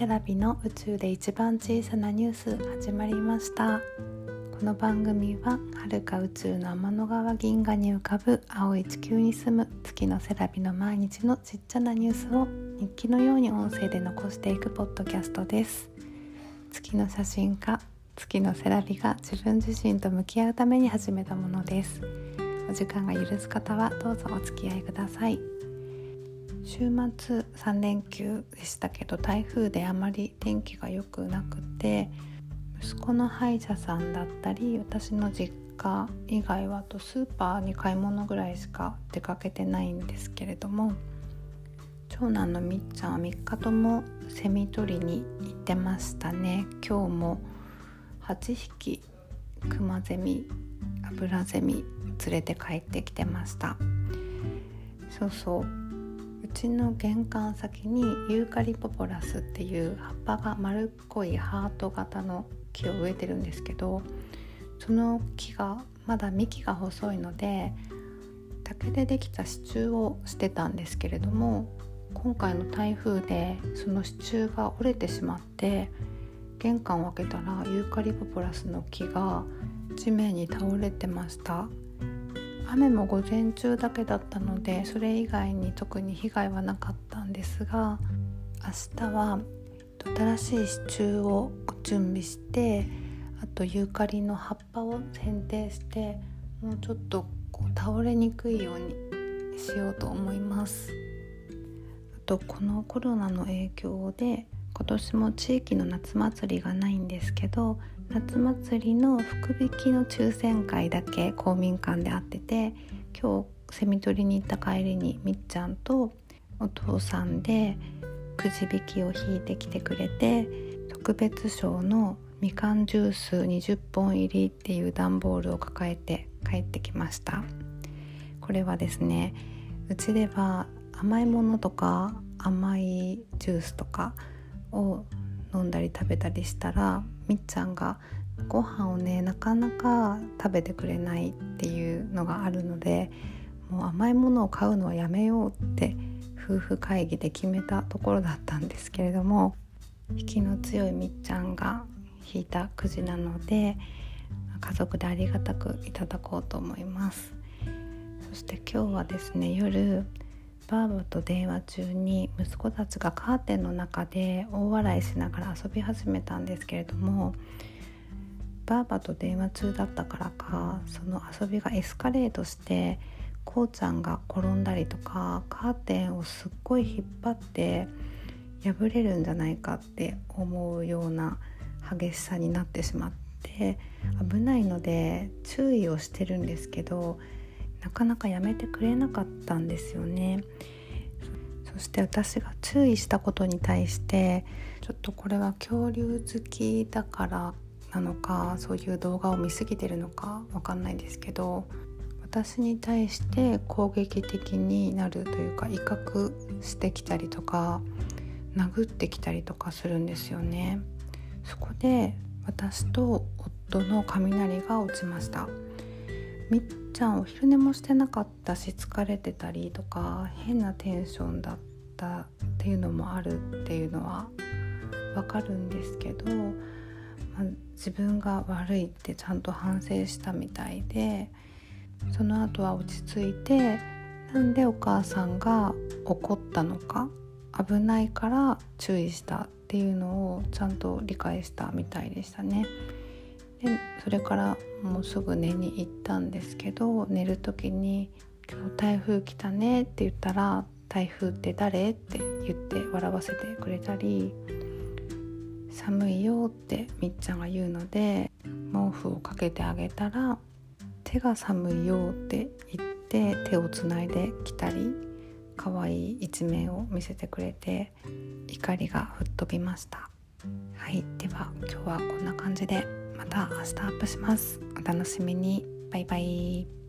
セラビの宇宙で一番小さなニュース始まりました。この番組は遥か宇宙の天の川銀河に浮かぶ青い地球に住む月のセラビの毎日のちっちゃなニュースを日記のように音声で残していくポッドキャストです。月の写真家月のセラビが自分自身と向き合うために始めたものです。お時間が許す方はどうぞお付き合いください。週末3連休でしたけど台風であまり天気が良くなくて息子の歯医者さんだったり私の実家以外はとスーパーに買い物ぐらいしか出かけてないんですけれども長男のみっちゃんは3日ともセミ取りに行ってましたね。今日も8匹クマゼミアブラゼミ連れて帰ってきてました。そうそう。ちの玄関先にユーカリポポラスっていう葉っぱが丸っこいハート型の木を植えてるんですけどその木がまだ幹が細いので竹でできた支柱をしてたんですけれども今回の台風でその支柱が折れてしまって玄関を開けたらユーカリポポラスの木が地面に倒れてました。雨も午前中だけだったのでそれ以外に特に被害はなかったんですが明日は新しい支柱を準備してあとユーカリの葉っぱを剪定してもうちょっとこう倒れにくいようにしようと思います。あとこのコロナの影響で今年も地域の夏祭りがないんですけど夏祭りの福引きの抽選会だけ公民館で会ってて今日セミ取りに行った帰りにみっちゃんとお父さんでくじ引きを引いてきてくれて特別賞のみかんジュース20本入りっていう段ボールを抱えて帰ってきました。これはですねうちでは甘いものとか甘いジュースとかを飲んだり食べたりしたらみっちゃんがご飯をねなかなか食べてくれないっていうのがあるのでもう甘いものを買うのはやめようって夫婦会議で決めたところだったんですけれども引きの強いみっちゃんが引いたくじなので家族でありがたくいただこうと思います。そして今日はですね夜バーバと電話中に息子たちがカーテンの中で大笑いしながら遊び始めたんですけれどもバーバと電話中だったからかその遊びがエスカレートしてこうちゃんが転んだりとかカーテンをすっごい引っ張って破れるんじゃないかって思うような激しさになってしまって危ないので注意をしてるんですけどなかなかやめてくれなかったんですよね。そして私が注意したことに対してちょっとこれは恐竜好きだからなのかそういう動画を見過ぎてるのかわかんないですけど私に対して攻撃的になるというか威嚇してきたりとか殴ってきたりとかするんですよね。そこで私と夫の雷が落ちました。みっちゃんお昼寝もしてなかったし疲れてたりとか変なテンションだったっていうのもあるっていうのはわかるんですけど、まあ、自分が悪いってちゃんと反省したみたいでその後は落ち着いてなんでお母さんが怒ったのか危ないから注意したっていうのをちゃんと理解したみたいでしたね。でそれからもうすぐ寝に行ったんですけど寝る時に「今日台風来たね」って言ったら「台風って誰?」って言って笑わせてくれたり「寒いよ」ってみっちゃんが言うので毛布をかけてあげたら「手が寒いよ」って言って手をつないできたり可愛い一面を見せてくれて怒りが吹っ飛びました。はい。では今日はこんな感じで。また明日アップします。お楽しみに。バイバイ。